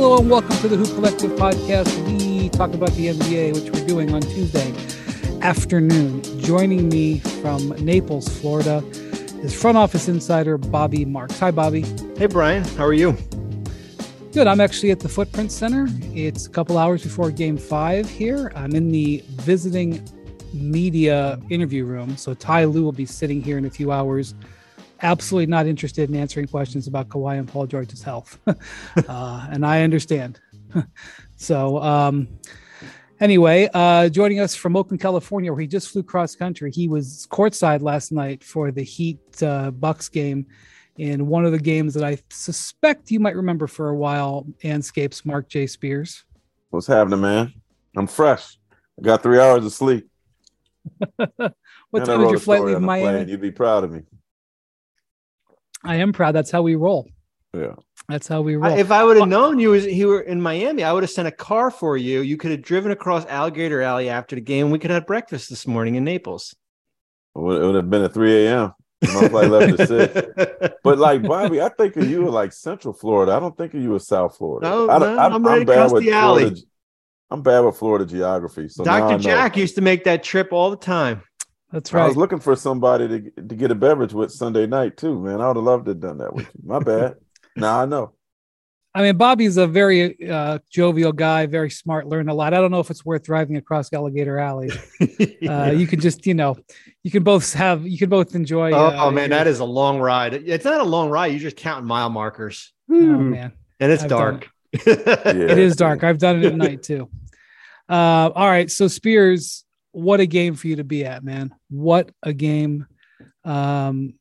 Hello and welcome to the Hoop Collective podcast. We talk about the NBA, which we're doing on Tuesday afternoon. Joining me from Naples, Florida, is front office insider Bobby Marks. Hi, Bobby. Hey, Brian. How are you? Good. I'm actually at the Footprint Center. It's a couple hours before game five here. I'm in the visiting media interview room. So Ty Lue will be sitting here in a few hours absolutely not interested in answering questions about Kawhi and Paul George's health. uh, and I understand. so, um, anyway, uh, joining us from Oakland, California, where he just flew cross country. He was courtside last night for the Heat uh, Bucks game in one of the games that I suspect you might remember for a while. Andscape's Marc J. Spears. What's happening, man? I'm fresh. I got three hours of sleep. what time did your flight leave Miami? Plane. You'd be proud of me. I am proud. That's how we roll. Yeah. That's how we roll. If I would have known you was he were in Miami, I would have sent a car for you. You could have driven across Alligator Alley after the game. We could have breakfast this morning in Naples. It would have been at 3 a.m. My flight left at six. But like Bobby, I think of you like Central Florida. I don't think of you as South Florida. No, I, no I'm, I'm ready I'm to cross the alley. Florida, I'm bad with Florida geography. So Dr. Jack used to make that trip all the time. That's right. I was looking for somebody to to get a beverage with Sunday night too, man. I would have loved to have done that with you. My bad. now I know. I mean, Bobby's a very uh, jovial guy, very smart, learned a lot. I don't know if it's worth driving across Alligator Alley. yeah. uh, you can just, you know, you can both have, you can both enjoy. Oh, uh, oh man, your... that is a long ride. It's not a long ride. You're just counting mile markers. Oh man, and it's I've dark. It. yeah. it is dark. I've done it at night too. Uh, all right, so Spears, what a game for you to be at, man. What a game. Um,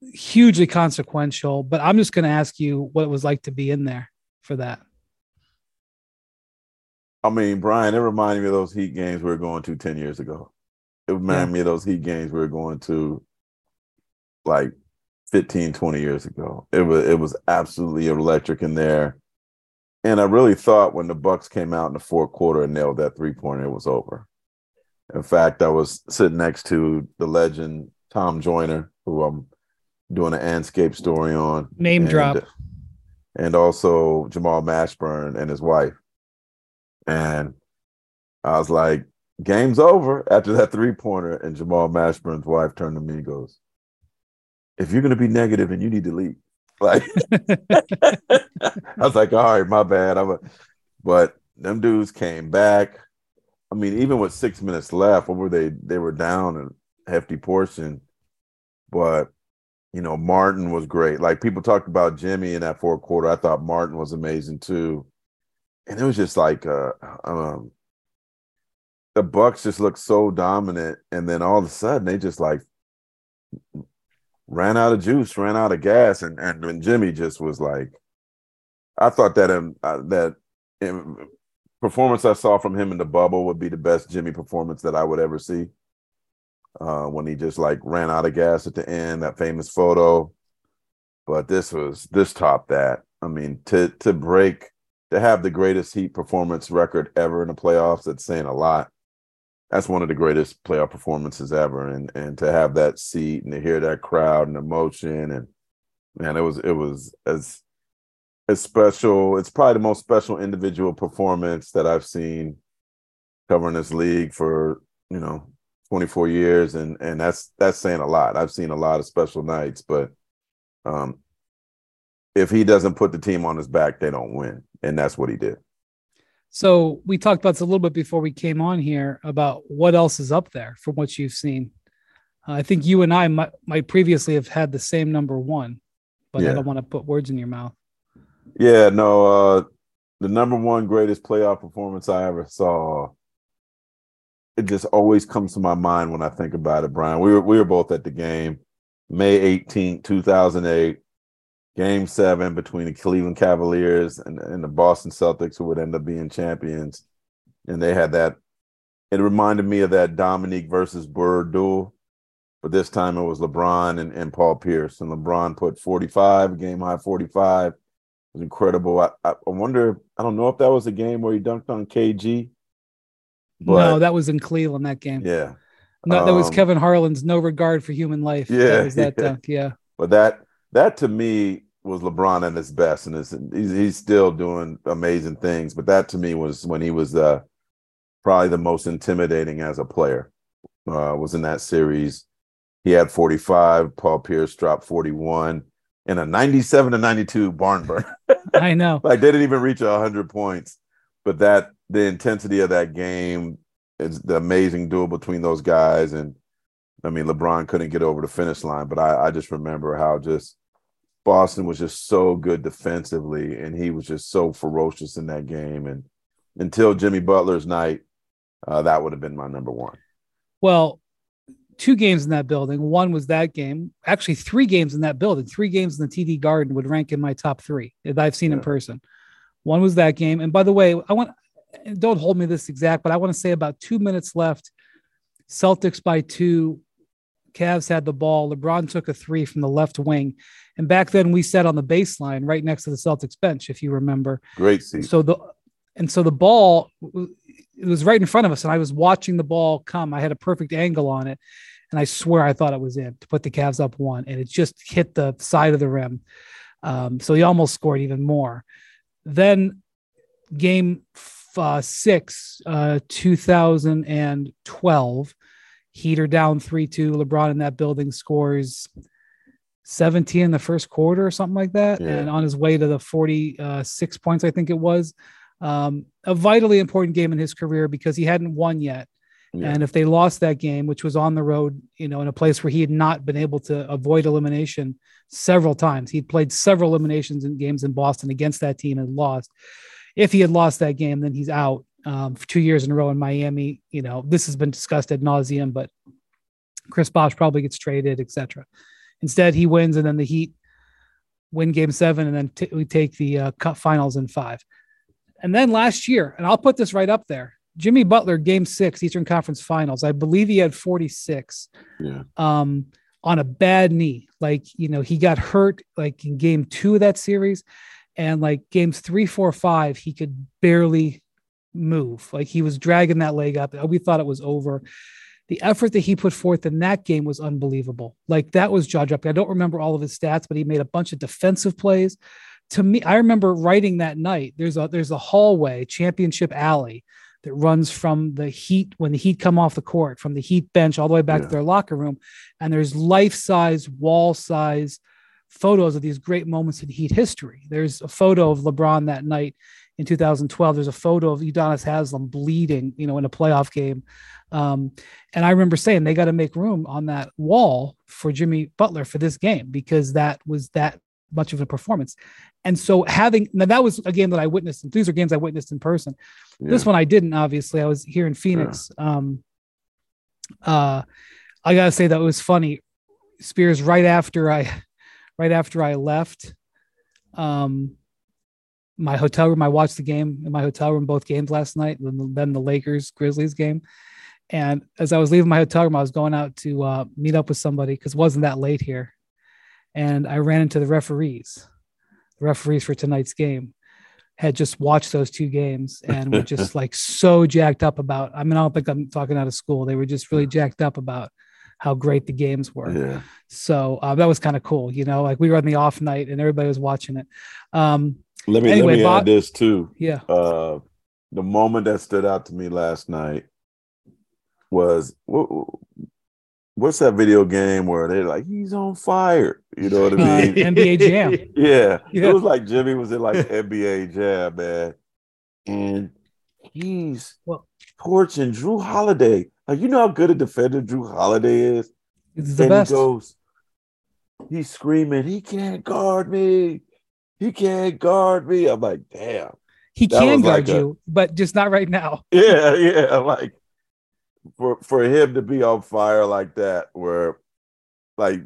hugely consequential, but I'm just going to ask you what it was like to be in there for that. I mean, Brian, it reminded me of those Heat games we were going to 10 years ago. It reminded yeah. me of those Heat games we were going to like 15, 20 years ago. It was it was absolutely electric in there. And I really thought when the Bucks came out in the fourth quarter and nailed that three pointer, it was over. In fact, I was sitting next to the legend Tom Joyner, who I'm doing an Andscape story on. Name and, drop. And also Jamal Mashburn and his wife. And I was like, game's over after that three pointer. And Jamal Mashburn's wife turned to me and goes, if you're going to be negative and you need to leave. Like, I was like, all right, my bad. I'm a, but them dudes came back. I mean, even with six minutes left, what were they? They were down a hefty portion, but you know, Martin was great. Like people talked about Jimmy in that fourth quarter. I thought Martin was amazing too, and it was just like, uh, um, the Bucks just looked so dominant, and then all of a sudden they just like ran out of juice, ran out of gas, and and when Jimmy just was like, I thought that um, uh, that performance I saw from him in the bubble would be the best Jimmy performance that I would ever see. Uh, when he just like ran out of gas at the end, that famous photo. But this was this topped that. I mean, to to break to have the greatest Heat performance record ever in the playoffs, that's saying a lot. That's one of the greatest playoff performances ever, and and to have that seat and to hear that crowd and emotion, and man, it was it was as it's special. It's probably the most special individual performance that I've seen covering this league for you know 24 years, and and that's that's saying a lot. I've seen a lot of special nights, but um, if he doesn't put the team on his back, they don't win, and that's what he did. So we talked about this a little bit before we came on here about what else is up there from what you've seen. Uh, I think you and I might, might previously have had the same number one, but yeah. I don't want to put words in your mouth. Yeah, no, uh the number one greatest playoff performance I ever saw. It just always comes to my mind when I think about it, Brian. We were we were both at the game, May 18, 2008, game seven between the Cleveland Cavaliers and, and the Boston Celtics, who would end up being champions. And they had that, it reminded me of that Dominique versus Bird duel. But this time it was LeBron and, and Paul Pierce. And LeBron put 45, game high 45 was incredible. I, I, wonder, I don't know if that was a game where he dunked on KG. But, no, that was in Cleveland, that game. Yeah. No, that was um, Kevin Harlan's no regard for human life. Yeah. That was that yeah. dunk. Yeah. But that, that to me, was LeBron at his best, and he's, he's still doing amazing things. But that to me was when he was uh, probably the most intimidating as a player. Uh, was in that series. He had 45. Paul Pierce dropped 41 in a 97 to 92 barn burn. I know. like they didn't even reach 100 points, but that the intensity of that game is the amazing duel between those guys. And I mean, LeBron couldn't get over the finish line, but I, I just remember how just Boston was just so good defensively, and he was just so ferocious in that game. And until Jimmy Butler's night, uh, that would have been my number one. Well, two games in that building. One was that game. Actually, three games in that building. Three games in the TD Garden would rank in my top three that I've seen yeah. in person. One was that game. And by the way, I want don't hold me this exact, but I want to say about two minutes left. Celtics by two. Cavs had the ball. LeBron took a three from the left wing. And back then we sat on the baseline right next to the Celtics bench, if you remember. Great seat. So the and so the ball it was right in front of us, and I was watching the ball come. I had a perfect angle on it, and I swear I thought it was in to put the Cavs up one, and it just hit the side of the rim. Um, so he almost scored even more. Then game uh, six, uh, 2012, Heater down 3 2. LeBron in that building scores 17 in the first quarter or something like that. Yeah. And on his way to the 46 points, I think it was. Um, a vitally important game in his career because he hadn't won yet. Yeah. And if they lost that game, which was on the road, you know, in a place where he had not been able to avoid elimination several times, he'd played several eliminations in games in Boston against that team and lost. If he had lost that game, then he's out um, for two years in a row in Miami. You know, this has been discussed ad nauseum, but Chris Bosh probably gets traded, etc. Instead, he wins, and then the Heat win Game Seven, and then t- we take the uh, Cup Finals in five. And then last year, and I'll put this right up there. Jimmy Butler, Game Six, Eastern Conference Finals. I believe he had 46. Yeah. Um, on a bad knee, like you know, he got hurt like in Game Two of that series, and like games three, four, five, he could barely move. Like he was dragging that leg up. We thought it was over the effort that he put forth in that game was unbelievable. Like that was jaw dropping. I don't remember all of his stats, but he made a bunch of defensive plays. To me, I remember writing that night. There's a there's a hallway, championship alley, that runs from the Heat when the Heat come off the court, from the Heat bench all the way back yeah. to their locker room, and there's life size, wall size photos of these great moments in Heat history. There's a photo of LeBron that night in 2012. There's a photo of Udonis Haslem bleeding, you know, in a playoff game. Um, and I remember saying they got to make room on that wall for Jimmy Butler for this game because that was that much of a performance. And so having now that was a game that I witnessed. These are games I witnessed in person. Yeah. This one I didn't. Obviously, I was here in Phoenix. Yeah. Um, uh, I gotta say that was funny. Spears right after I, right after I left, um, my hotel room. I watched the game in my hotel room, both games last night. Then the Lakers Grizzlies game, and as I was leaving my hotel room, I was going out to uh, meet up with somebody because it wasn't that late here. And I ran into the referees. The referees for tonight's game had just watched those two games and were just like so jacked up about. I mean, I don't think I'm talking out of school. They were just really jacked up about how great the games were. Yeah. So uh, that was kind of cool. You know, like we were on the off night and everybody was watching it. Um, let me anyway, let me Bob, add this too. Yeah. Uh, the moment that stood out to me last night was what's that video game where they're like he's on fire you know what i mean? Uh, nba jam. Yeah. yeah. it was like jimmy was in like nba jam man. And he's well, torching Jrue Holiday. Like you know how good a defender Jrue Holiday is? It's the and best. he goes he's screaming he can't guard me. He can't guard me. I'm like damn. He can guard like you a, but just not right now. Yeah yeah like for for him to be on fire like that, where like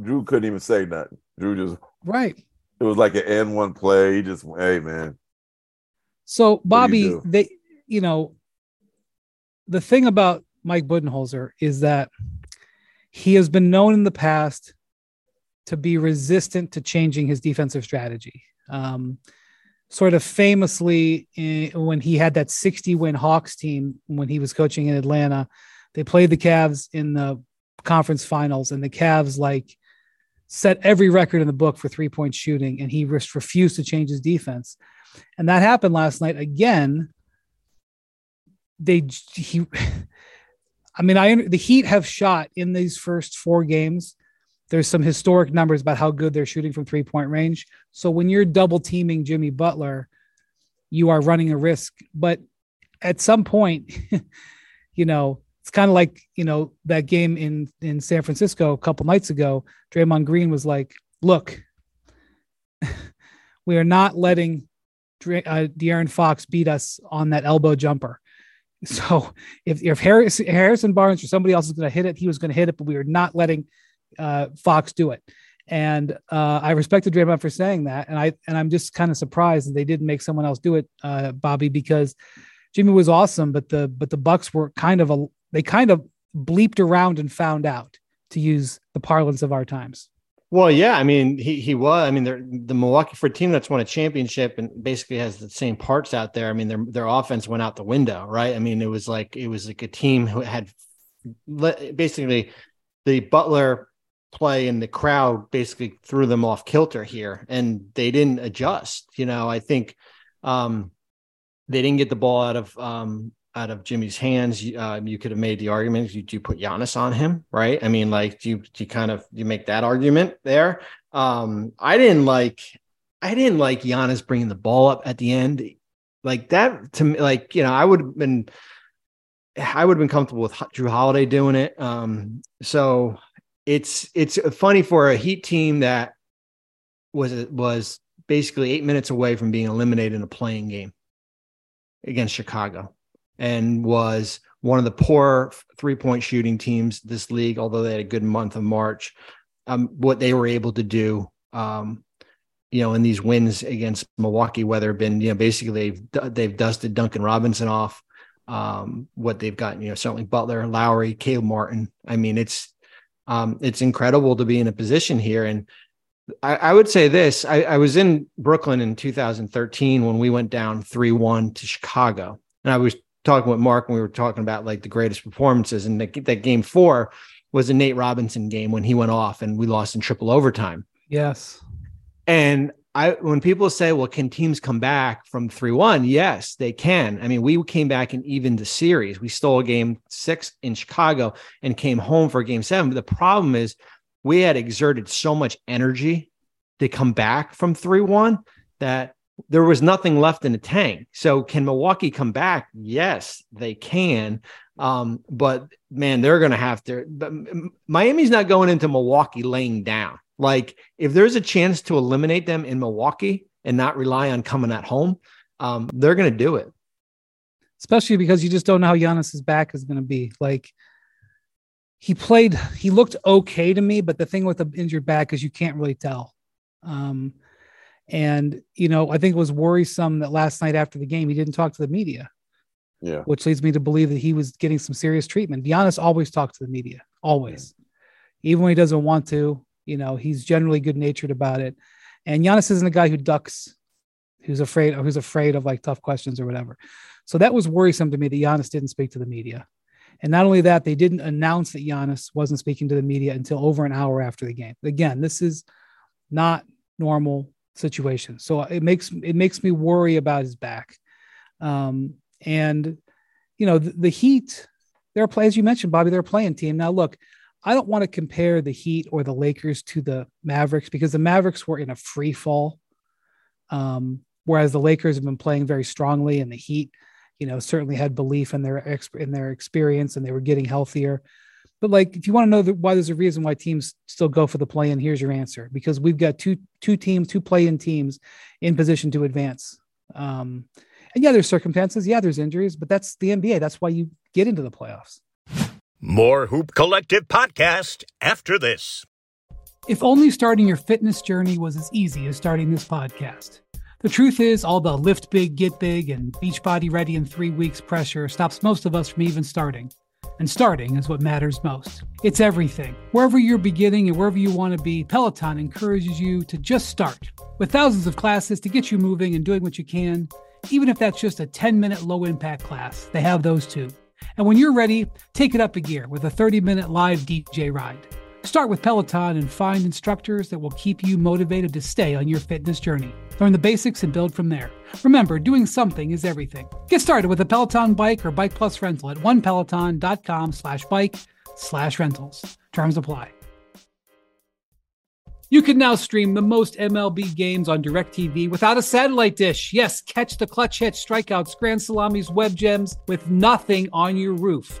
Jrue couldn't even say nothing. Jrue just right. It was like an N one play. He just, hey man. So Bobby, you they, you know, the thing about Mike Budenholzer is that he has been known in the past to be resistant to changing his defensive strategy. Um, sort of famously when he had that 60 win Hawks team when he was coaching in Atlanta. They played the Cavs in the conference finals, and the Cavs like set every record in the book for three point shooting, and he just refused to change his defense. And that happened last night again. They he, I mean, I the Heat have shot in these first four games. There's some historic numbers about how good they're shooting from three point range. So when you're double teaming Jimmy Butler, you are running a risk. But at some point, you know, it's kind of like you know that game in in San Francisco a couple nights ago. Draymond Green was like, "Look, we are not letting uh, De'Aaron Fox beat us on that elbow jumper." So if if Harris, Harrison Barnes or somebody else is going to hit it, he was going to hit it, but we are not letting uh, Fox do it. And uh, I respected Draymond for saying that, and I and I'm just kind of surprised that they didn't make someone else do it, uh, Bobby, because Jimmy was awesome, but the but the Bucks were kind of a they kind of bleeped around and found out to use the parlance of our times. Well, yeah, I mean, he he was. I mean, the Milwaukee for a team that's won a championship and basically has the same parts out there. I mean, their their offense went out the window, right? I mean, it was like it was like a team who had basically the Butler play and the crowd basically threw them off kilter here, and they didn't adjust. You know, I think um, they didn't get the ball out of um, out of Jimmy's hands, you could have made the argument: you do put Giannis on him, right? I mean, like, do you do you kind of you make that argument there? Um, I didn't like, I didn't like Giannis bringing the ball up at the end, like that to me. Like, you know, I would have been, I would have been comfortable with Jrue Holiday doing it. Um, so it's it's funny for a Heat team that was was basically eight minutes away from being eliminated in a play-in game against Chicago and was one of the poor three point shooting teams this league, although they had a good month of March. Um, what they were able to do, um, you know, in these wins against Milwaukee, whether been, you know, basically they've, they've dusted Duncan Robinson off. Um, what they've gotten, you know, certainly Butler, Lowry, Caleb Martin. I mean, it's um, it's incredible to be in a position here. And I, I would say this: I, I was in Brooklyn in 2013 when we went down three one to Chicago, and I was talking with Mark when we were talking about like the greatest performances, and that, that game four was a Nate Robinson game when he went off and we lost in triple overtime. Yes. And I when people say, well, can teams come back from 3-1? Yes, they can. I mean, we came back and even the series. We stole a game six in Chicago and came home for game seven. But the problem is we had exerted so much energy to come back from 3-1 that there was nothing left in the tank. So can Milwaukee come back? Yes, they can. Um, but man, they're going to have to. Miami's not going into Milwaukee laying down. Like if there's a chance to eliminate them in Milwaukee and not rely on coming at home, um, they're going to do it. Especially because you just don't know how Giannis's back is going to be. Like he played, he looked okay to me, but the thing with the injured back is you can't really tell. Um, and, you know, I think it was worrisome that last night after the game, he didn't talk to the media. Yeah. Which leads me to believe that he was getting some serious treatment. Giannis always talks to the media, always. Yeah. Even when he doesn't want to, you know, he's generally good natured about it. And Giannis isn't a guy who ducks, who's afraid, who's afraid of like tough questions or whatever. So that was worrisome to me that Giannis didn't speak to the media. And not only that, they didn't announce that Giannis wasn't speaking to the media until over an hour after the game. Again, this is not normal situation. So it makes it makes me worry about his back. Um, and you know, the, the Heat, they're play as you mentioned, Bobby, they're playing team. Now, look, I don't want to compare the Heat or the Lakers to the Mavericks because the Mavericks were in a free fall. Um, whereas the Lakers have been playing very strongly and the Heat, you know, certainly had belief in their exp- in their experience and they were getting healthier. But like, if you want to know why there's a reason why teams still go for the play-in, here's your answer: because we've got two two teams, two play-in teams, in position to advance. Um, and yeah, there's circumstances. Yeah, there's injuries, but that's the NBA. That's why you get into the playoffs. More Hoop Collective podcast after this. If only starting your fitness journey was as easy as starting this podcast. The truth is, all the lift big, get big, and beach body ready in three weeks pressure stops most of us from even starting and starting is what matters most. It's everything. Wherever you're beginning and wherever you want to be, Peloton encourages you to just start. With thousands of classes to get you moving and doing what you can, even if that's just a 10 minute low impact class, they have those too. And when you're ready, take it up a gear with a 30 minute live DJ ride. Start with Peloton and find instructors that will keep you motivated to stay on your fitness journey. Learn the basics and build from there. Remember, doing something is everything. Get started with a Peloton bike or Bike Plus rental at onepeloton.com slash bike slash rentals. Terms apply. You can now stream the most MLB games on DirecTV without a satellite dish. Yes, catch the clutch hits, strikeouts, grand salamis, web gems with nothing on your roof.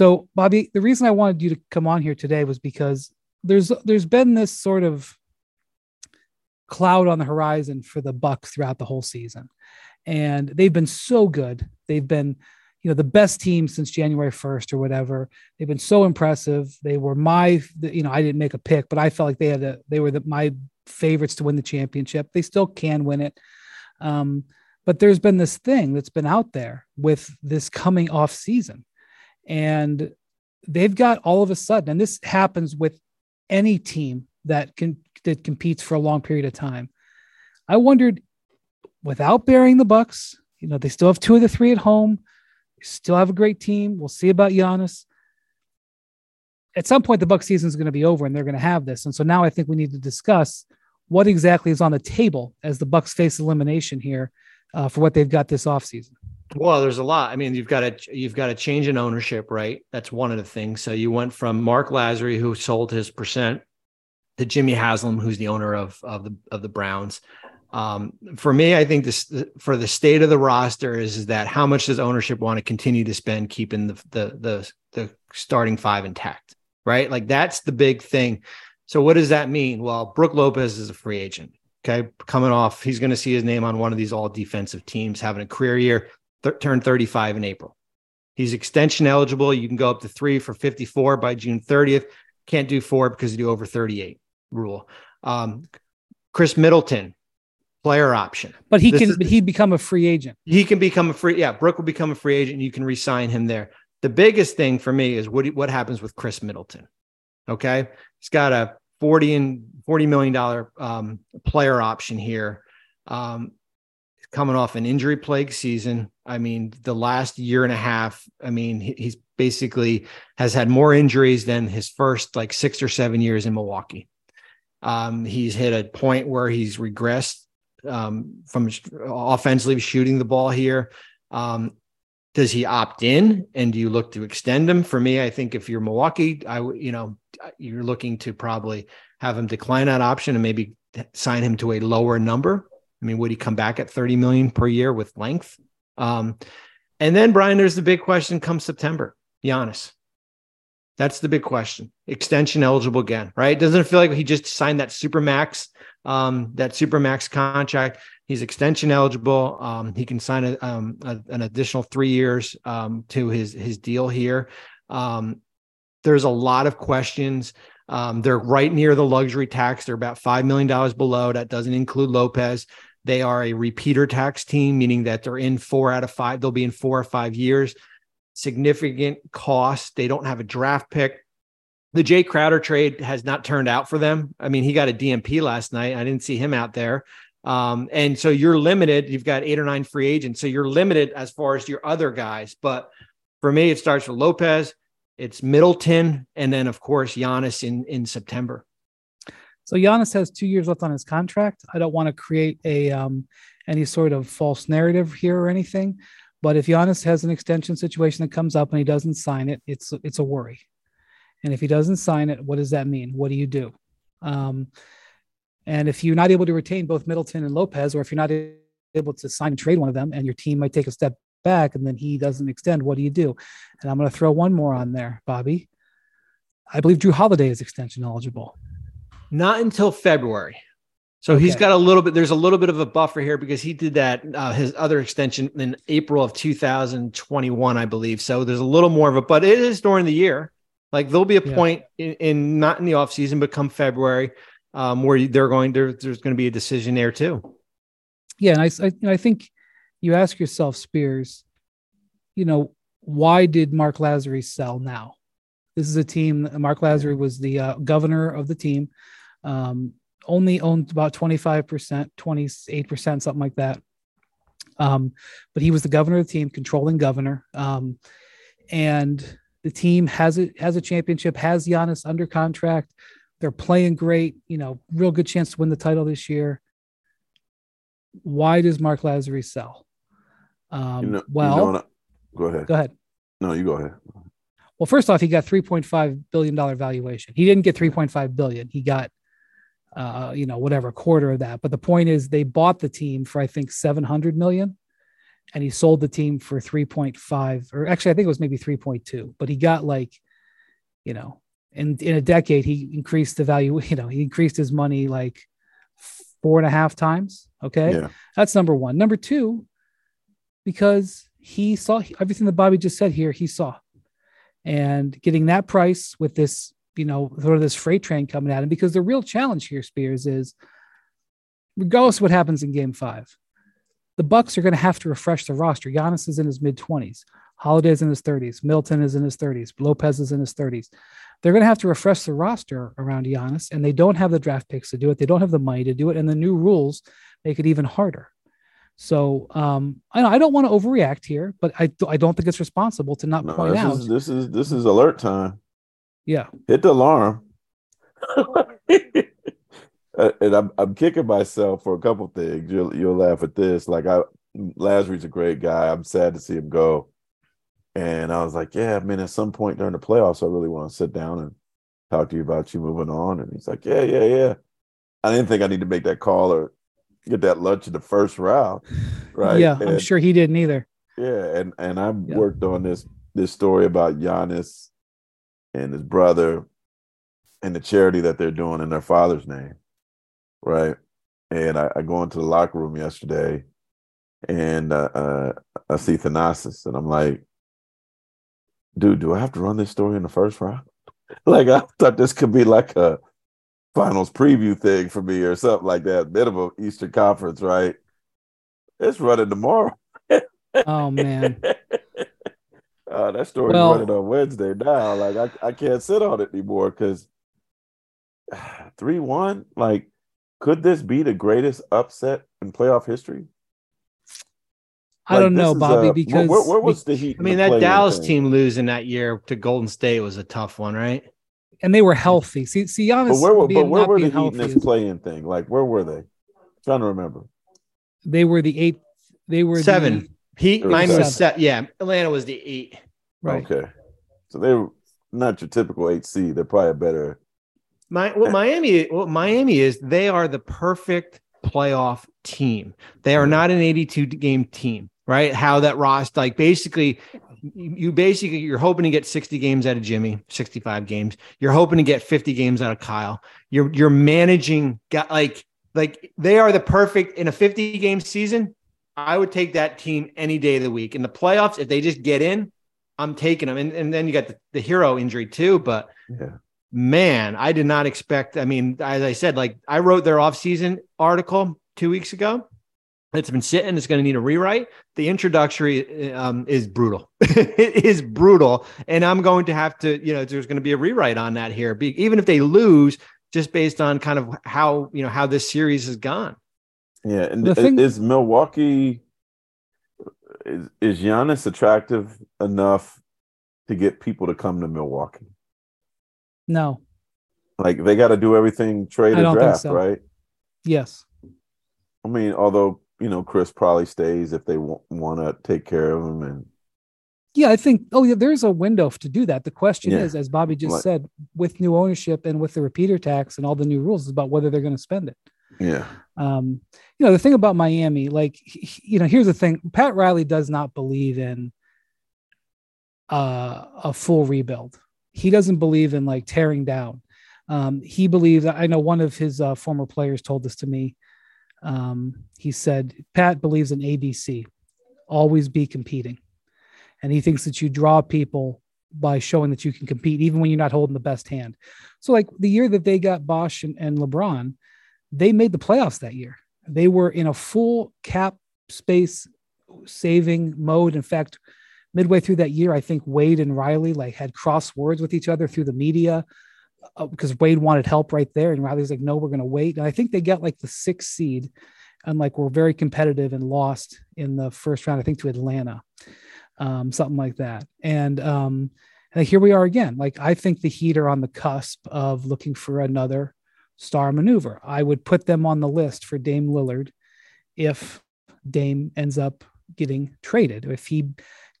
So, Bobby, the reason I wanted you to come on here today was because there's there's been this sort of cloud on the horizon for the Bucks throughout the whole season. And they've been so good. They've been you know the best team since January 1st or whatever. They've been so impressive. They were my you know I didn't make a pick, but I felt like they had a they were the, my favorites to win the championship. They still can win it. Um, but there's been this thing that's been out there with this coming off season, and they've got all of a sudden, and this happens with any team that can that competes for a long period of time. I wondered, without burying the Bucks, you know they still have two of the three at home still have a great team. We'll see about Giannis. At some point, the Buck season is going to be over, and they're going to have this. And so now I think we need to discuss what exactly is on the table as the Bucks face elimination here uh, for what they've got this offseason. Well, there's a lot. I mean, you've got a you've got a change in ownership, right? That's one of the things. So you went from Marc Lasry, who sold his percent, to Jimmy Haslam, who's the owner of of the of the Browns. Um, for me, I think this for the state of the roster is, is that how much does ownership want to continue to spend keeping the, the the the starting five intact, right? Like that's the big thing. So what does that mean? Well, Brook Lopez is a free agent. Okay, coming off, he's going to see his name on one of these all defensive teams, having a career year, th- turned 35 in April. He's extension eligible. You can go up to three for 54 by June 30th. Can't do four because you do over 38 rule. Um, Khris Middleton, player option. But he this can, is, but he'd become a free agent. He can become a free. Yeah, Brook will become a free agent. You can resign him there. The biggest thing for me is what what happens with Khris Middleton. Okay, he's got a forty and forty million dollar um, player option here. Um, coming off an injury plague season. I mean, the last year and a half. I mean, he's basically has had more injuries than his first like six or seven years in Milwaukee. Um, he's hit a point where he's regressed um, from offensively shooting the ball here. Um, does he opt in and do you look to extend him? For me, I think if you're Milwaukee, I you know you're looking to probably have him decline that option and maybe sign him to a lower number. I mean, would he come back at 30 million per year with length? Um, and then Brian, there's the big question come September, Giannis. That's the big question. Extension eligible again, right? Doesn't it feel like he just signed that super max, um, that super max contract? He's extension eligible. Um, he can sign a, um, a, an additional three years um, to his his deal here. Um, there's a lot of questions. Um, they're right near the luxury tax. They're about five million dollars below. That doesn't include Lopez. They are a repeater tax team, meaning that they're in four out of five. They'll be in four or five years significant cost. They don't have a draft pick. The Jae Crowder trade has not turned out for them. I mean, he got a DNP last night. I didn't see him out there. Um, and so you're limited. You've got eight or nine free agents. So you're limited as far as your other guys. But for me, it starts with Lopez, it's Middleton, and then of course Giannis in in September. So Giannis has two years left on his contract. I don't want to create a um, any sort of false narrative here or anything, but if Giannis has an extension situation that comes up and he doesn't sign it, it's it's a worry. And if he doesn't sign it, what does that mean? What do you do? Um, and if you're not able to retain both Middleton and Lopez, or if you're not able to sign and trade one of them, and your team might take a step back, and then he doesn't extend, what do you do? And I'm going to throw one more on there, Bobby. I believe Jrue Holiday is extension eligible. Not until February. So he's got a little bit. There's a little bit of a buffer here because he did that uh, his other extension in April of 2021, I believe. So there's a little more of it, but it is during the year. Like there'll be a Yeah. point in, in not in the off season, but come February, um, where they're going to there's going to be a decision there too. Yeah, and I, I I think you ask yourself, Spears, you know, why did Marc Lasry sell now? This is a team. Marc Lasry was the uh, governor of the team. Um, only owned about 25%, 28%, something like that. Um, but he was the governor of the team, controlling governor. Um, and the team has a has a championship, has Giannis under contract. They're playing great, you know, real good chance to win the title this year. Why does Marc Lasry sell? Um, You know, you well, know I- go ahead. go ahead. No, you go ahead. Well, first off, he got 3.5 billion dollar valuation. He didn't get 3.5 billion. He got, uh, you know, whatever quarter of that. But the point is, they bought the team for I think 700 million, and he sold the team for 3.5, or actually I think it was maybe 3.2. But he got like, you know, in in a decade he increased the value. You know, he increased his money like four and a half times. Okay, Yeah. that's number one. Number two, because he saw everything that Bobby just said here, he saw. And getting that price with this, you know, sort of this freight train coming at him, because the real challenge here, Spears, is regardless of what happens in game five, the Bucks are going to have to refresh the roster. Giannis is in his mid 20s, Holiday's in his 30s, Milton is in his 30s, Lopez is in his 30s. They're going to have to refresh the roster around Giannis, and they don't have the draft picks to do it. They don't have the money to do it, and the new rules make it even harder. So um, I, I don't want to overreact here, but I, I don't think it's responsible to not No, point this out. is this is this is alert time. Yeah, Hit the alarm. Uh, and I'm I'm kicking myself for a couple things. You'll you'll laugh at this. Like I Lasry's a great guy. I'm sad to see him go. And I was like, yeah, I mean, at some point during the playoffs, I really want to sit down and talk to you about you moving on. And he's like, yeah, yeah, yeah. I didn't think I need to make that call or get that lunch in the first round, right? yeah. I'm sure he didn't either. yeah, and and I've Yeah. worked on this this story about Giannis and his brother and the charity that they're doing in their father's name, right? And I, I go into the locker room yesterday, and uh, uh, I see Thanasis, and I'm like, "Dude, do I have to run this story in the first round?" like I thought this could be like a finals preview thing for me or something like that, minimum Eastern Conference, right? It's running tomorrow. Oh man. Uh, that story's Well- running on Wednesday now. Like I, I can't sit on it anymore because three one. Like, could this be the greatest upset in playoff history? I Like, don't know, Bobby, uh, because where, where was the Heat? I mean, that Dallas thing? team losing that year to Golden State was a tough one, right? and they were healthy. See, see, Giannis But where, were- being, but where were the Heat in this is- play-in thing? Like, where were they? trying to remember. they were the eighth. They were the- Seven. He It was Miami was seven. set. Yeah, Atlanta was the eight. right. Okay, so they're not your typical eight seed. They're probably a better. My what eh. Miami what Miami is they are the perfect playoff team. They are not an 82 game team, right? How that roster like basically you you basically you're hoping to get 60 games out of Jimmy, 65 games. You're hoping to get 50 games out of Kyle. You're you're managing got like like they are the perfect in a 50 game season. I would take that team any day of the week. In the playoffs, if they just get in, I'm taking them. And, and then you got the, the Herro injury too, but Yeah. man, I did not expect. I mean, as I said, like I wrote their offseason article two weeks ago. It's been sitting. It's going to need a rewrite. The introductory um, is brutal. it is brutal, and I'm going to have to. You know, there's going to be a rewrite on that here, be, even if they lose, just based on kind of how you know how this series has gone. Yeah, and The thing- is Milwaukee is is Giannis attractive enough to get people to come to Milwaukee? No. Like they got to do everything trade or draft, so. right? Yes. I mean, although you know Khris probably stays if they w- want to take care of him, and Yeah, I think. Oh, yeah. There's a window to do that. The question Yeah. is, as Bobby just Like- said, with new ownership and with the repeater tax and all the new rules, is about whether they're going to spend it. Yeah, Um, you know, the thing about Miami, like, he- you know, here's the thing: Pat Riley does not believe in uh, a full rebuild. He doesn't believe in like tearing down. Um, he believes, I know one of his uh, former players told this to me. Um, he said, Pat believes in ABC, always be competing. And he thinks that you draw people by showing that you can compete, even when you're not holding the best hand. So, like the year that they got Bosh and, and LeBron, they made the playoffs that year. They were in a full cap space saving mode. In fact, midway through that year, I think Wade and Riley like had cross words with each other through the media uh, because Wade wanted help right there, and Riley's like, "No, we're going to wait." And I think they got like the sixth seed, and like were very competitive and lost in the first round. I think to Atlanta, um, something like that. And um, and here we are again. Like I think the Heat are on the cusp of looking for another star maneuver. I would put them on the list for Dame Lillard if Dame ends up getting traded. If he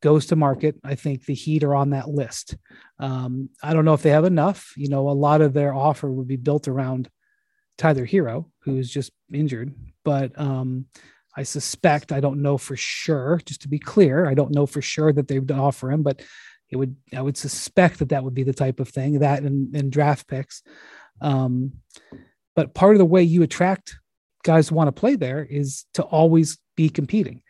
goes to market, I think the Heat are on that list. Um, I don't know if they have enough. You know, a lot of their offer would be built around Tyler Herro, who's just injured. But um, I suspect, I don't know for sure, just to be clear, I don't know for sure that they would offer him, but it would, I would suspect that that would be the type of thing that in, in draft picks. Um, but part of the way you attract guys who want to play there is to always be competing.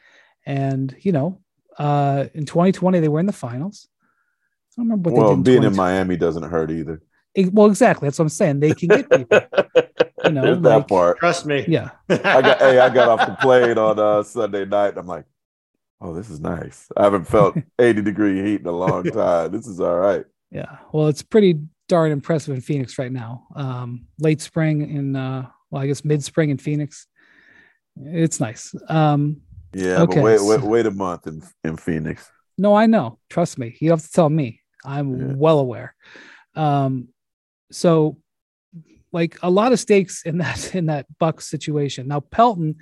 And, you know, uh, in 2020, they were in the finals. I don't remember what well, being in Miami doesn't hurt either. It, well, exactly. That's what I'm saying. They can get people. you know, like, that part. Trust me. Yeah. I got. hey, I got off the plane on uh, Sunday night. I'm like, oh, this is nice. I haven't felt 80 degree heat in a long time. This is all right. Yeah. Well, it's pretty darn impressive in Phoenix right now. Um, late spring in, uh, well, I guess mid spring in Phoenix. It's nice. Um, yeah, okay. but wait, wait, wait a month in, in Phoenix. No, I know. Trust me. You have to tell me. I'm yeah. well aware. Um, so like a lot of stakes in that in that Bucks situation. Now Pelton,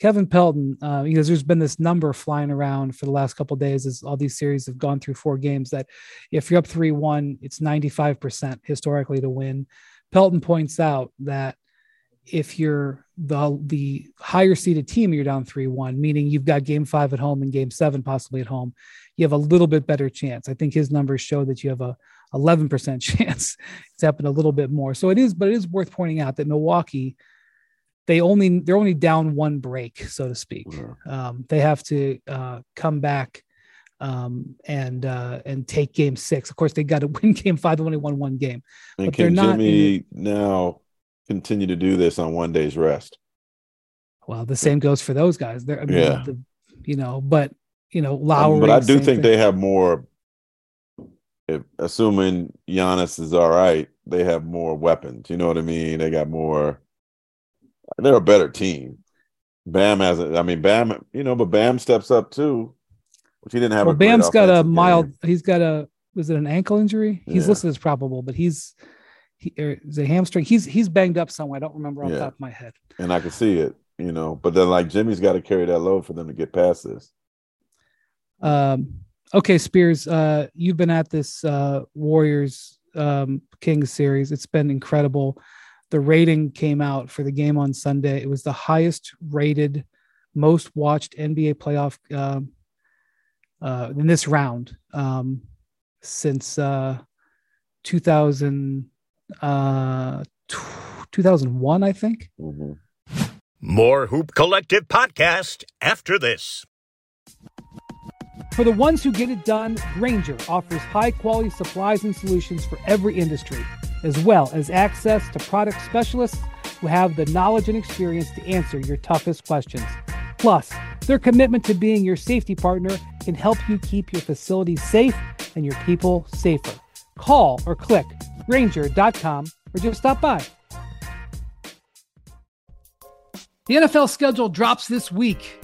Kevin Pelton, uh, because there's been this number flying around for the last couple days as all these series have gone through four games that if you're up three one, it's 95 percent historically to win. Pelton points out that if you're the the higher seeded team, you're down three one, meaning you've got game five at home and game seven possibly at home. You have a little bit better chance. I think his numbers show that you have a 11% chance it's happened a little bit more. So it is, but it is worth pointing out that Milwaukee, they only they're only down one break, so to speak. Um, they have to uh, come back um, and uh, and take game six. Of course, they got to win game five. They only won one game. And but can Jimmy now continue to do this on one day's rest? Well, the same goes for those guys. They're, I mean, yeah. The, you know, but you know, Lowry. Um, but I do think thing. they have more if assuming Giannis is all right, they have more weapons. You know what I mean? They got more. They're a better team. Bam has. I mean, Bam. You know, but Bam steps up too, which he didn't have. Well, Bam's got a mild. Game. He's got a. Was it an ankle injury? He's yeah. listed as probable, but he's. He, is a hamstring. He's he's banged up somewhere. I don't remember off yeah. the top of my head. And I can see it, you know. But then, like Jimmy's got to carry that load for them to get past this. Um, okay, Spears, uh, you've been at this uh, Warriors um, Kings series. It's been incredible. The rating came out for the game on Sunday. It was the highest rated, most watched NBA playoff uh, uh, in this round um, since uh, 2000, uh, 2001, I think. Mm-hmm. More Hoop Collective podcast after this. For the ones who get it done, Grainger offers high quality supplies and solutions for every industry, as well as access to product specialists who have the knowledge and experience to answer your toughest questions. Plus, their commitment to being your safety partner can help you keep your facilities safe and your people safer. Call or click grainger.com or just stop by. The NFL schedule drops this week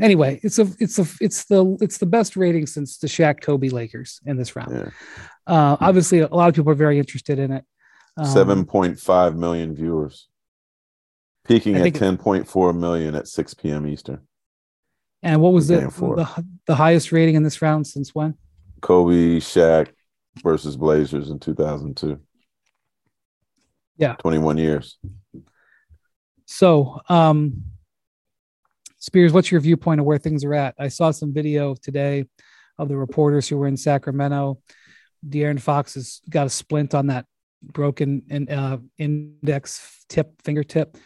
Anyway, it's a it's a it's the it's the best rating since the Shaq Kobe Lakers in this round. Yeah. Uh, obviously, a lot of people are very interested in it. Um, Seven point five million viewers, peaking at ten point four million at six p.m. Eastern. And what was the, the the highest rating in this round since when? Kobe, Shaq versus Blazers in two thousand two. Yeah. twenty one years. So, um, Spears, what's your viewpoint of where things are at? I saw some video today of the reporters who were in Sacramento. De'Aaron Fox has got a splint on that broken in, uh, index tip fingertip.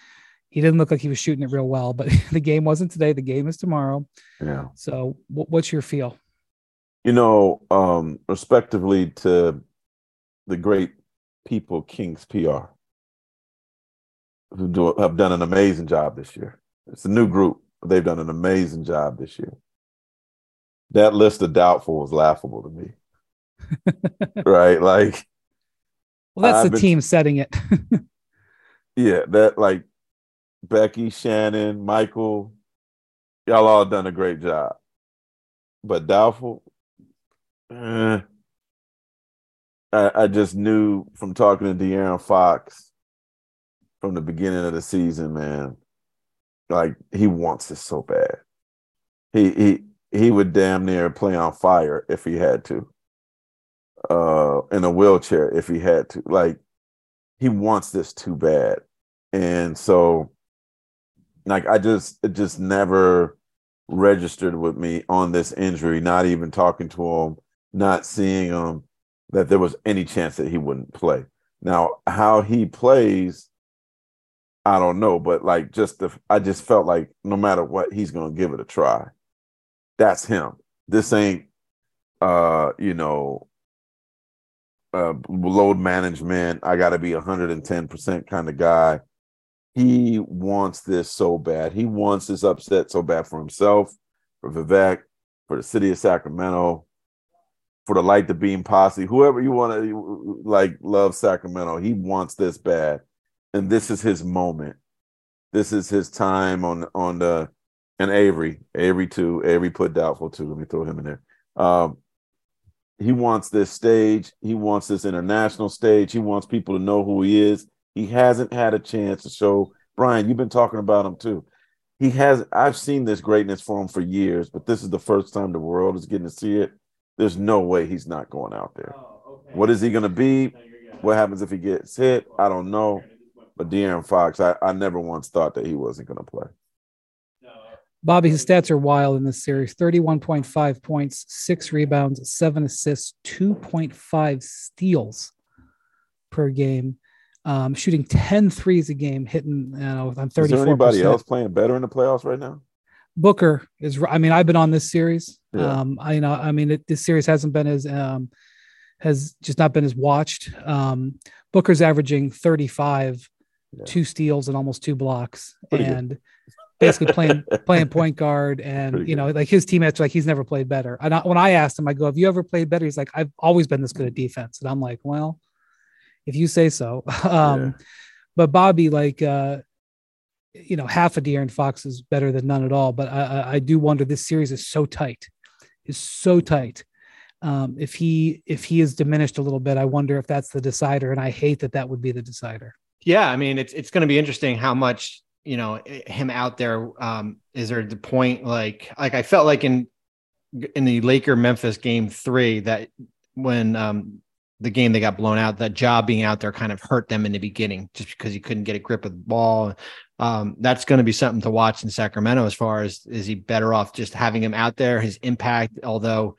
He didn't look like he was shooting it real well, but the game wasn't today. The game is tomorrow. Yeah. So, what, what's your feel? you know, um, respectively to the great people, Kings PR, who do, have done an amazing job this year. It's a new group, but they've done an amazing job this year. That list of doubtful was laughable to me. right? Like, Well, that's I've the been- team setting it. yeah, that like Becky, Shannon, Michael, y'all all done a great job. But doubtful, eh, I, I just knew from talking to De'Aaron Fox from the beginning of the season, man, like he wants this so bad. He he he would damn near play on fire if he had to. Uh in a wheelchair if he had to. Like he wants this too bad. And so like I just it just never registered with me on this injury, not even talking to him, not seeing him, that there was any chance that he wouldn't play. Now, how he plays, I don't know, but like just the I just felt like no matter what, he's gonna give it a try. That's him. This ain't uh, you know, uh load management. I gotta be 110% kind of guy he wants this so bad. He wants this upset so bad for himself, for Vivek, for the city of Sacramento, for the Light the Beam posse, whoever you want to like love Sacramento. He wants this bad, and this is his moment. This is his time on on the and Avery, Avery too. Avery put doubtful too. Let me throw him in there. Um, he wants this stage. He wants this international stage. He wants people to know who he is. He hasn't had a chance to show. Brian, you've been talking about him too. He has. I've seen this greatness for him for years, but this is the first time the world is getting to see it. There's no way he's not going out there. What is he going to be? What happens if he gets hit? I don't know. But De'Aaron Fox, I, I never once thought that he wasn't going to play. Bobby, his stats are wild in this series 31.5 points, six rebounds, seven assists, 2.5 steals per game, um, shooting 10 threes a game, hitting you know, on 34%. Is there anybody else playing better in the playoffs right now? Booker is, I mean, I've been on this series. Yeah. Um, I you know, I mean, it, this series hasn't been as, um, has just not been as watched. Um, Booker's averaging 35, Yeah. two steals and almost two blocks, Pretty good. and basically playing playing point guard. And Pretty you good. know, like his teammates, like he's never played better. And I, when I asked him, I go, "Have you ever played better?" He's like, "I've always been this good at defense." And I'm like, "Well, if you say so." um, Yeah. But Bobby, like, uh, you know, half a De'Aaron Fox is better than none at all. But I, I, I do wonder this series is so tight, is so tight. Um, if he if he is diminished a little bit, I wonder if that's the decider. And I hate that that would be the decider. Yeah, I mean, it's it's going to be interesting how much you know him out there. Um, is there the point like like I felt like in in the Laker Memphis game three that when um the game they got blown out, that Ja being out there kind of hurt them in the beginning just because he couldn't get a grip of the ball. Um, that's going to be something to watch in Sacramento as far as is he better off just having him out there, his impact, although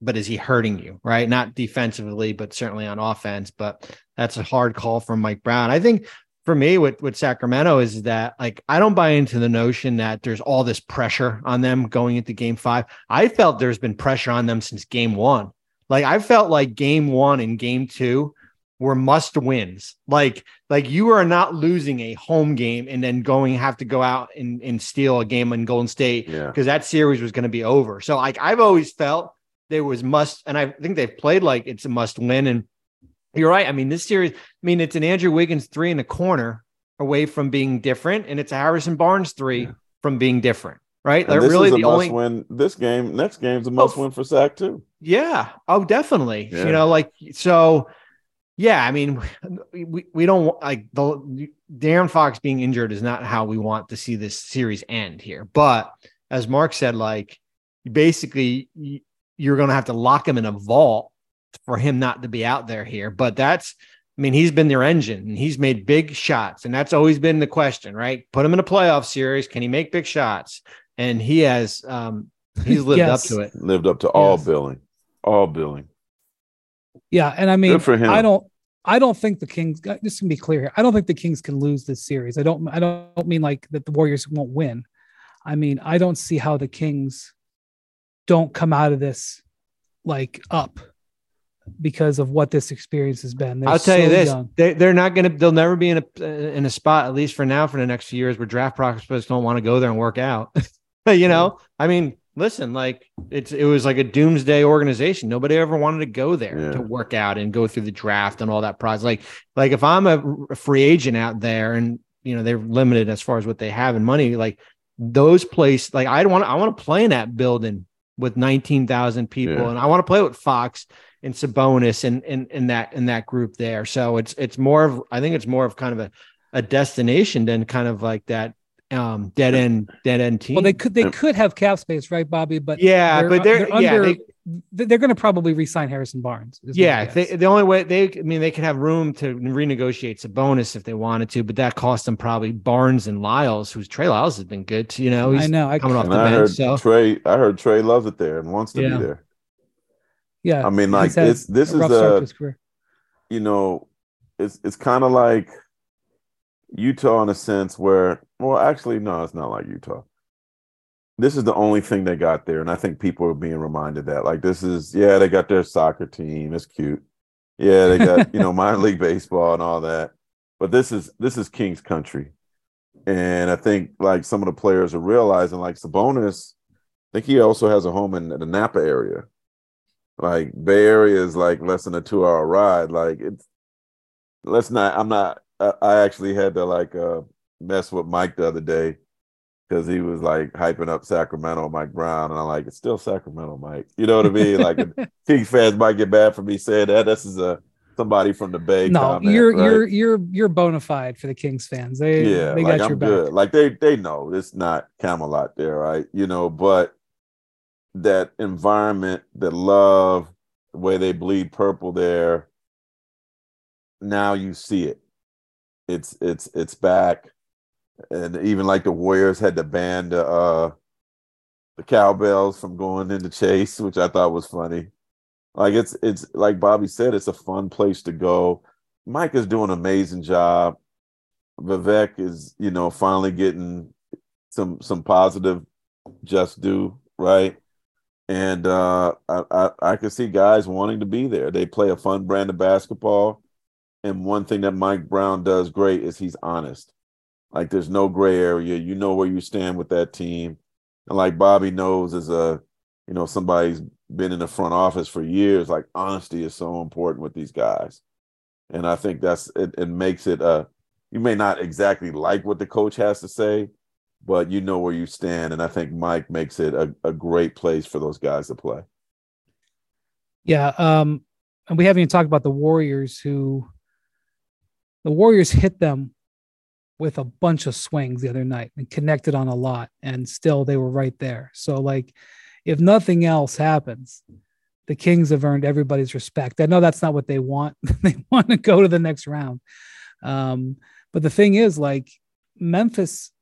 but is he hurting you right? Not defensively but certainly on offense but that's a hard call from mike brown. I think for me with with sacramento is that like i don't buy into the notion that there's all this pressure on them going into game five. I felt there's been pressure on them since game one. Like i felt like game one and game two were must wins. Like like you are not losing a home game and then going have to go out and, and steal a game in golden state Yeah. because that series was going to be over. So like I've always felt there was must, and I think they've played like it's a must win. And you're right. I mean, this series, I mean, it's an Andrew Wiggins three in the corner away from being different, and it's a Harrison Barnes three Yeah. from being different. right? And Like this really is a the must only win. This game, next game's a oh, must Oh, win for Sack too. Yeah. Oh, definitely. Yeah. You know, like so. Yeah, I mean, we, we don't like the Darren Fox being injured is not how we want to see this series end here. But as Mark said, like basically you're going to have to lock him in a vault for him not to be out there here. But that's, I mean, he's been their engine and he's made big shots, and that's always been the question, right? Put him in a playoff series. Can he make big shots? And he has. um He's lived Yes. up to it. Lived up to all Yes. billing, all billing. Yeah, and I mean, Good for him. I don't, I don't think the Kings. uh, Just to be clear here, I don't think the Kings can lose this series. I don't, I don't mean like that the Warriors won't win. I mean, I don't see how the Kings don't come out of this like up because of what this experience has been. They're I'll tell you this: young. they, they're not going to. They'll never be in a in a spot, at least for now, for the next few years, where draft prospects don't want to go there and work out. you know, I mean, listen, like it's it was like a doomsday organization. Nobody ever wanted to go there Yeah. to work out and go through the draft and all that process. Like, like if I'm a, a free agent out there and you know they're limited as far as what they have in money, like those place, like I don't want I want to play in that building with nineteen thousand people, Yeah. and I want to play with Fox and Sabonis and and in that in that group there. So it's it's more of I think it's more of kind of a a destination than kind of like that um dead end dead end team. Well, they could, they could have cap space, right, Bobby? But yeah, but they're, yeah under. they, they're going to probably re-sign Harrison Barnes. yeah. They, the only way they I mean they could have room to renegotiate Sabonis if they wanted to, but that cost them probably Barnes and Lyles, whose Trey Lyles has been good. To, you know, he's I know. I, coming off the I bench. heard So Trey. I heard Trey loves it there and wants to Yeah. be there. yeah. I mean, like this. This a is rough start to a you know, it's it's kind of like Utah in a sense where, well, actually, no, it's not like Utah. This is the only thing they got there, and I think people are being reminded that, like, this is, yeah, they got their soccer team, it's cute, yeah, they got you know minor league baseball and all that, but this is this is King's country, and I think like some of the players are realizing, like Sabonis, I think he also has a home in the Napa area like Bay Area is like less than a two hour ride. Like it's let's not. I'm not. I, actually had to like uh mess with Mike the other day because he was like hyping up Sacramento, Mike Brown, and I'm like, it's still Sacramento, Mike. You know what I mean? Like Kings fans might get bad for me saying that. This is a somebody from the Bay. No, comment, you're right? you're you're you're bona fide for the Kings fans. They yeah, they like got I'm your back. good. Like they they know it's not Camelot there, right? You know, but that environment, the love, the way they bleed purple there. Now you see it. It's it's it's back, and even like the Warriors had to ban the uh the cowbells from going into Chase, which I thought was funny. Like it's it's like Bobby said, it's a fun place to go. Mike is doing an amazing job. Vivek is, you know, finally getting some some positive just do, right? And uh I, I I can see guys wanting to be there. They play a fun brand of basketball. And one thing that Mike Brown does great is he's honest. Like there's no gray area. You know where you stand with that team. And like Bobby knows as a, you know, somebody's been in the front office for years, like honesty is so important with these guys. And I think that's it, it makes it uh you may not exactly like what the coach has to say, but you know where you stand. And I think Mike makes it a, a great place for those guys to play. Yeah. Um, and we haven't even talked about the Warriors who the Warriors hit them with a bunch of swings the other night and connected on a lot, and still they were right there. So, like, if nothing else happens, the Kings have earned everybody's respect. I know that's not what they want. they want to go to the next round. Um, but the thing is, like, Memphis,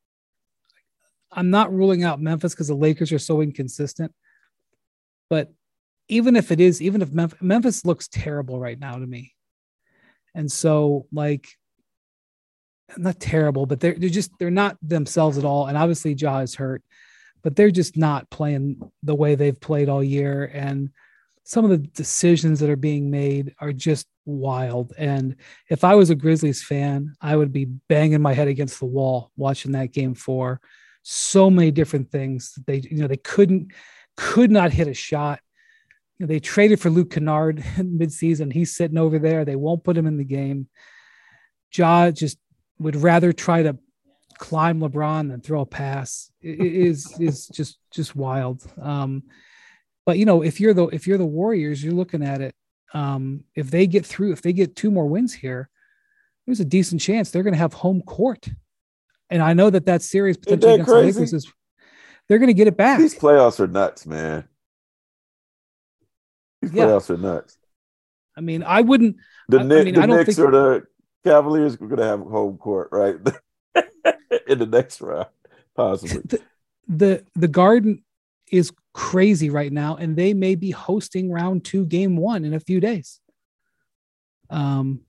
I'm not ruling out Memphis because the Lakers are so inconsistent. But even if it is, even if Memphis, Memphis looks terrible right now to me. And so, like, not terrible, but they're they're just they're not themselves at all. And obviously, Ja is hurt, but they're just not playing the way they've played all year. And some of the decisions that are being made are just wild. And if I was a Grizzlies fan, I would be banging my head against the wall watching that game four. So many different things that they, you know, they couldn't, could not hit a shot. They traded for Luke Kennard midseason. He's sitting over there. They won't put him in the game. Ja just would rather try to climb LeBron and throw a pass it is is just just wild. Um, but you know, if you're the if you're the Warriors, you're looking at it. Um, if they get through, if they get two more wins here, there's a decent chance they're going to have home court. And I know that that series potentially that against the Lakers is they're going to get it back. These playoffs are nuts, man. These Yeah. playoffs are nuts. I mean, I wouldn't. The, I- I mean, the I don't Knicks think- or the Cavaliers are going to have home court, right? In the next round, possibly. the, the the Garden is crazy right now, and they may be hosting round two, game one in a few days. Um,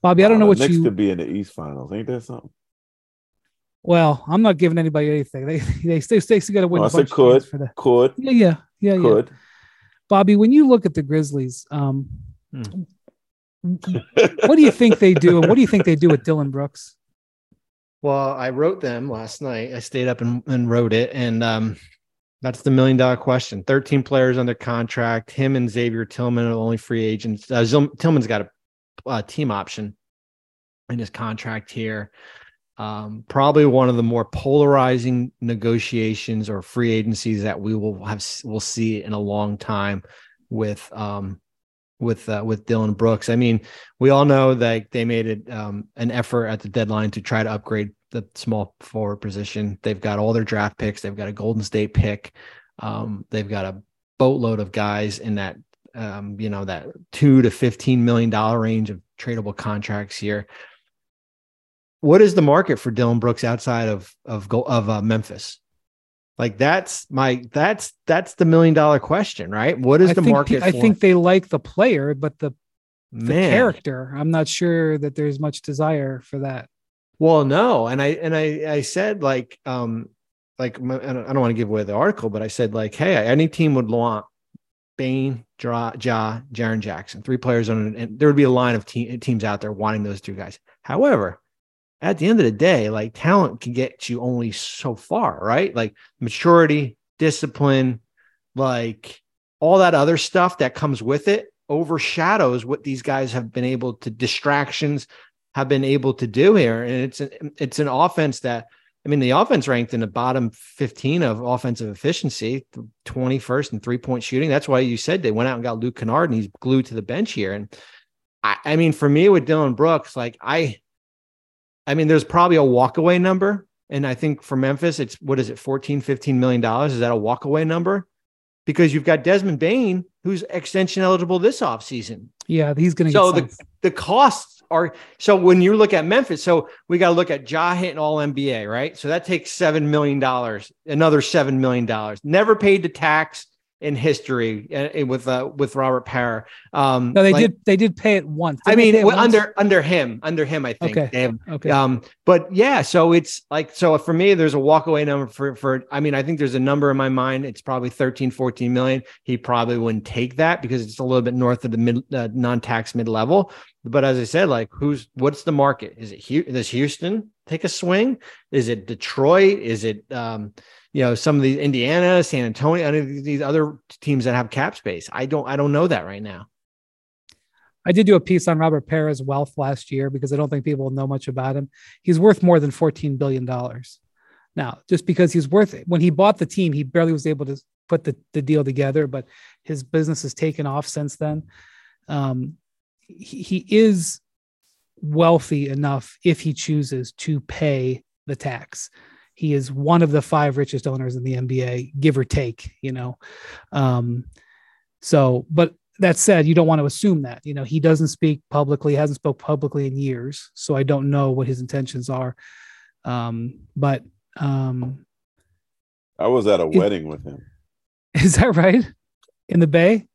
Bobby, I don't know Uh, what the Knicks you. could be in the East Finals. Ain't that something? Well, I'm not giving anybody anything. They they still still got to win. Oh, I said could. for the. Could, Yeah, yeah, yeah, yeah. Could. Bobby, when you look at the Grizzlies, um, Hmm. what do you think they do, and what do you think they do with Dillon Brooks? Well, I wrote them last night. I stayed up and, and wrote it. And um, that's the million dollar question. 13 players under contract. Him and Xavier Tillman are the only free agents. Uh, Zil- Tillman's got a, uh team option in his contract here. Um, probably one of the more polarizing negotiations or free agencies that we will have will see in a long time with um with uh, with Dillon Brooks. I mean, we all know that they made it um, an effort at the deadline to try to upgrade the small forward position. They've got all their draft picks. They've got a Golden State pick. Um, they've got a boatload of guys in that um, you know that two to fifteen million dollar range of tradable contracts here. What is the market for Dillon Brooks outside of of of uh, Memphis? Like that's my that's that's the million dollar question, right? What is I the think, market? I for think they like the player, but the the Man. character, I'm not sure that there's much desire for that. Well, no, and I and I I said like um like my- I don't, I don't want to give away the article, but I said like, hey, any team would want Bane, Ja, ja Jaren Jackson, three players on, and there would be a line of te- teams out there wanting those two guys. However, at the end of the day, like talent can get you only so far, right? Like maturity, discipline, like all that other stuff that comes with it overshadows what these guys have been able to distractions have been able to do here. And it's an, it's an offense that, I mean, the offense ranked in the bottom 15 of offensive efficiency, 21st and three point shooting. That's why you said they went out and got Luke Kennard and he's glued to the bench here. And I, I mean, for me with Dillon Brooks, like I, I mean, there's probably a walkaway number. And I think for Memphis, it's what is it, 14, 15 million dollars? Is that a walkaway number? Because you've got Desmond Bane, who's extension eligible this offseason Yeah, he's going to so get the, some. the costs are so when you look at Memphis, so we got to look at Ja hitting all NBA, right? So that takes seven million dollars, another seven million dollars. Never paid the tax in history uh, with uh, with Robert Pera. Um, No, they like- did. They did pay it once. I Didn't they mean, well, once? under under him, under him, I think. Okay. Have Okay. um, but yeah, so it's like, so for me, there's a walkaway number for, for, I mean, I think there's a number in my mind. It's probably 13, 14 million. He probably wouldn't take that because it's a little bit north of the mid, uh, non-tax mid level. But as I said, like who's, what's the market? Is it, does Houston take a swing? Is it Detroit? Is it, um, you know, some of these Indiana, San Antonio, these other teams that have cap space? I don't, I don't know that right now. I did do a piece on Robert Pera's wealth last year because I don't think people know much about him. He's worth more than $14 billion. Now, just because he's worth it, when he bought the team, he barely was able to put the, the deal together, but his business has taken off since then. Um, he, he is wealthy enough if he chooses to pay the tax. He is one of the five richest owners in the NBA, give or take, you know. Um, so, but that said, you don't want to assume that. You know, he doesn't speak publicly, hasn't spoke publicly in years, so I don't know what his intentions are. Um, but um, I was at a It- wedding with him. is that right? In the Bay?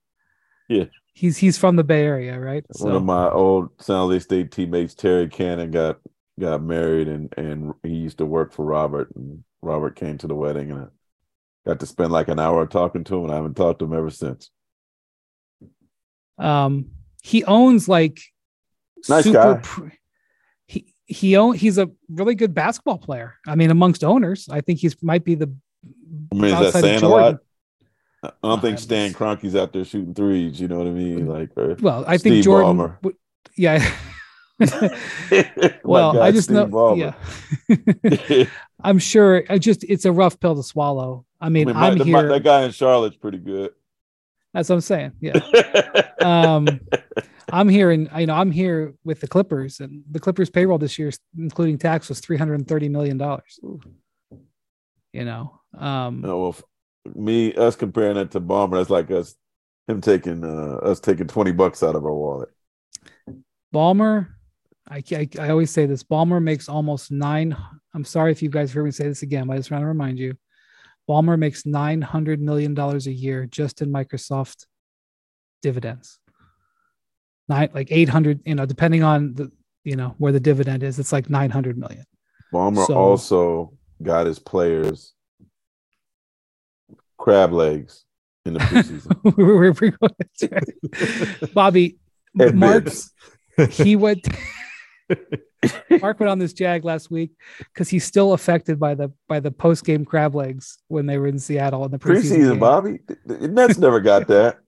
Yeah. He's he's from the Bay Area, right? One of my old San Jose State teammates, Terry Cannon, got got married, and and he used to work for Robert. And Robert came to the wedding, and I got to spend like an hour talking to him, and I haven't talked to him ever since. um, he owns like Nice guy. pr- he he own he's a really good basketball player. I mean, amongst owners, I think he's might be the I mean, is that saying a lot? I don't think Uh, Stan Kroenke's out there shooting threes. You know what I mean? Like, Well, I think Steve Jordan. Ballmer. would- yeah, well, guy, I just know. Steve Ballmer. Yeah, I'm sure. I just it's a rough pill to swallow. I I mean, my- the- here. my- that guy in Charlotte's pretty good. that's what I'm saying. Yeah. um i'm here and you know i'm here with the clippers and the clippers payroll this year including tax was 330 million dollars you know um No, well, me us comparing that to Ballmer, that's like us him taking uh us taking twenty bucks out of our wallet. Ballmer I, I i always say this Ballmer makes almost nine i'm sorry if you guys hear me say this again but i just want to remind you Ballmer makes 900 million dollars a year just in microsoft dividends nine like 800 you know depending on the you know where the dividend is it's like 900 million Ballmer So- also got his players crab legs in the preseason. we're, we're, we're. Bobby, Marks, he went. Mark went on this jag last week because he's still affected by the by the post game crab legs when they were in Seattle in the preseason. preseason. Bobby. Nets never got that.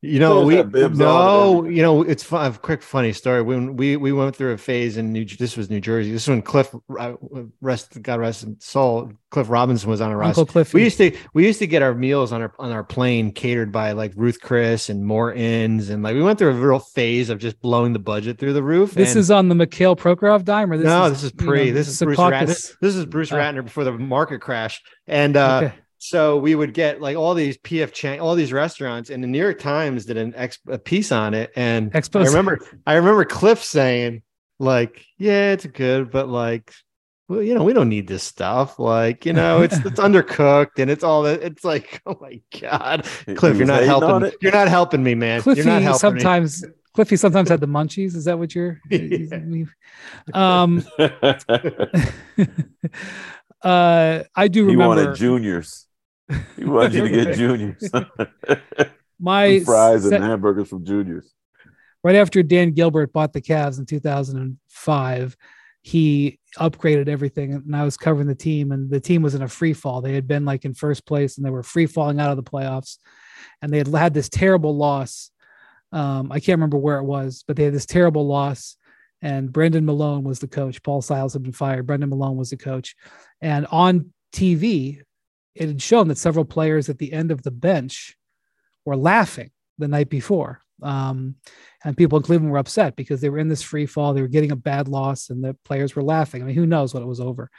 You know, we no, you know, it's fun. A quick funny story. When we we went through a phase in New, this was New Jersey. This is when Cliff, uh, rest God rest his soul, Cliff Robinson was on our Uncle roster. Cliffy. We used to we used to get our meals on our on our plane catered by like Ruth Chris and Morton's, and like we went through a real phase of just blowing the budget through the roof. this and- is on the Mikhail Prokhorov dime, or this no, is, this is you know, pre. this is Bruce Ratner. This is Bruce Oh. Ratner before the market crash, and uh, Okay. So we would get like all these PF Chang, all these restaurants, and the New York Times did an ex- a piece on it. And Expose. I remember, I remember Cliff saying, like, "Yeah, it's good, but like, well, you know, we don't need this stuff. Like, you know, it's it's undercooked, and it's all that. It's like, oh my god, Cliff, you're not helping. it. You're not helping me, man. Cliffy you're not helping sometimes Cliffy sometimes had the munchies. Is that what you're? um, uh, I do he remember wanted juniors. He wanted you to get juniors. my fries se- and hamburgers from juniors. right after Dan Gilbert bought the Cavs in 2005, he upgraded everything. And I was covering the team, and the team was in a free fall. They had been like in first place, and they were free falling out of the playoffs. And they had had this terrible loss. Um, I can't remember where it was, but they had this terrible loss. And Brendan Malone was the coach. Paul Silas had been fired. Brendan Malone was the coach. And on TV, it had shown that several players at the end of the bench were laughing the night before. Um, and people in Cleveland were upset because they were in this free fall. They were getting a bad loss, and the players were laughing. I mean, who knows what it was over?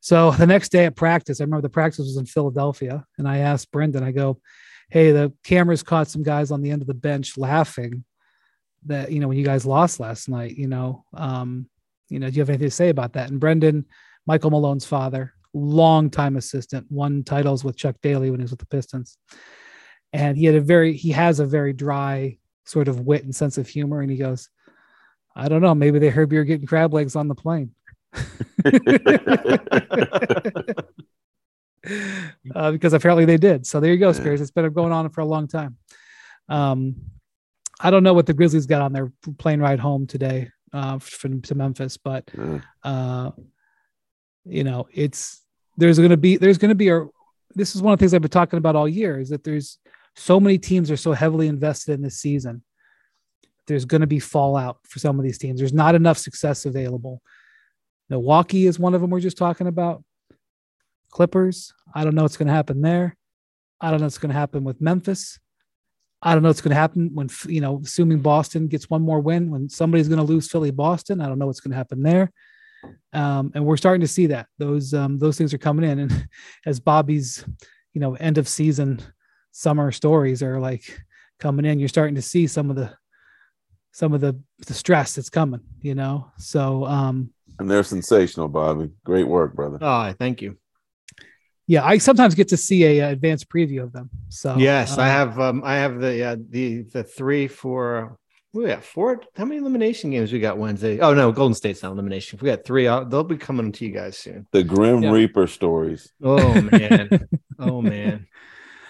So the next day at practice, I remember the practice was in Philadelphia, and I asked Brendan, I go, "Hey, the cameras caught some guys on the end of the bench laughing that you know when you guys lost last night. You know, um, you know, do you have anything to say about that?" And Brendan, Michael Malone's father, longtime assistant, won titles with Chuck Daly when he was with the Pistons, and he had a very he has a very dry sort of wit and sense of humor. And he goes, I don't know, maybe they heard you were getting crab legs on the plane. uh, because apparently they did. So there you go. Spears. It's been going on for a long time. Um, I don't know what the Grizzlies got on their plane ride home today uh, from to Memphis, but uh, you know, it's there's going to be there's going to be a. This is one of the things I've been talking about all year is that there's so many teams are so heavily invested in this season. There's going to be fallout for some of these teams. There's not enough success available. Milwaukee is one of them we're just talking about. Clippers. I don't know what's going to happen there. I don't know what's going to happen with Memphis. I don't know what's going to happen when, you know, assuming Boston gets one more win, when somebody's going to lose Philly, Boston. I don't know what's going to happen there. Um, and we're starting to see that those um, those things are coming in. And as Bobby's, you know, end of season summer stories are like coming in, you're starting to see some of the some of the the stress that's coming. You know, so um, And they're sensational, Bobby. Great work, brother. Oh, thank you. yeah, I sometimes get to see a, uh, advanced preview of them. So yes, I um, have. Um, I have the uh, the the three for. We got four. How many elimination games we got Wednesday? Oh no, Golden State's not elimination. We got three. Uh, they'll be coming to you guys soon. The Grim Yeah. Reaper stories. Oh man. oh man.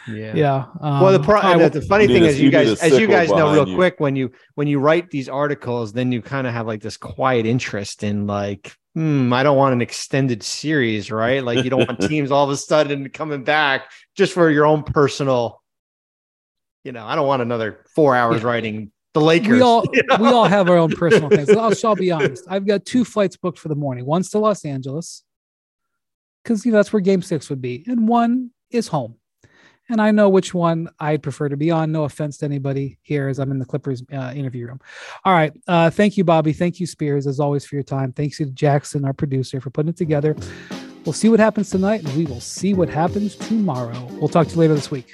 Yeah. Yeah. Um, Well, the, pro- all right, the, the funny thing a- is, you you guys, as you guys know, real you. quick, when you when you write these articles, then you kind of have like this quiet interest in like, hmm, I don't want an extended series, right? Like you don't want teams all of a sudden coming back just for your own personal. You know, I don't want another four hours Yeah. writing the Lakers. We all we all have our own personal things. I'll, I'll be honest. I've got two flights booked for the morning. One's to Los Angeles because you know that's where Game Six would be, and one is home. And I know which one I'd prefer to be on. No offense to anybody here, as I'm in the Clippers uh, interview room. All right. Uh, thank you, Bobby. Thank you, Spears, as always, for your time. Thanks to Jackson, our producer, for putting it together. We'll see what happens tonight, and we will see what happens tomorrow. We'll talk to you later this week.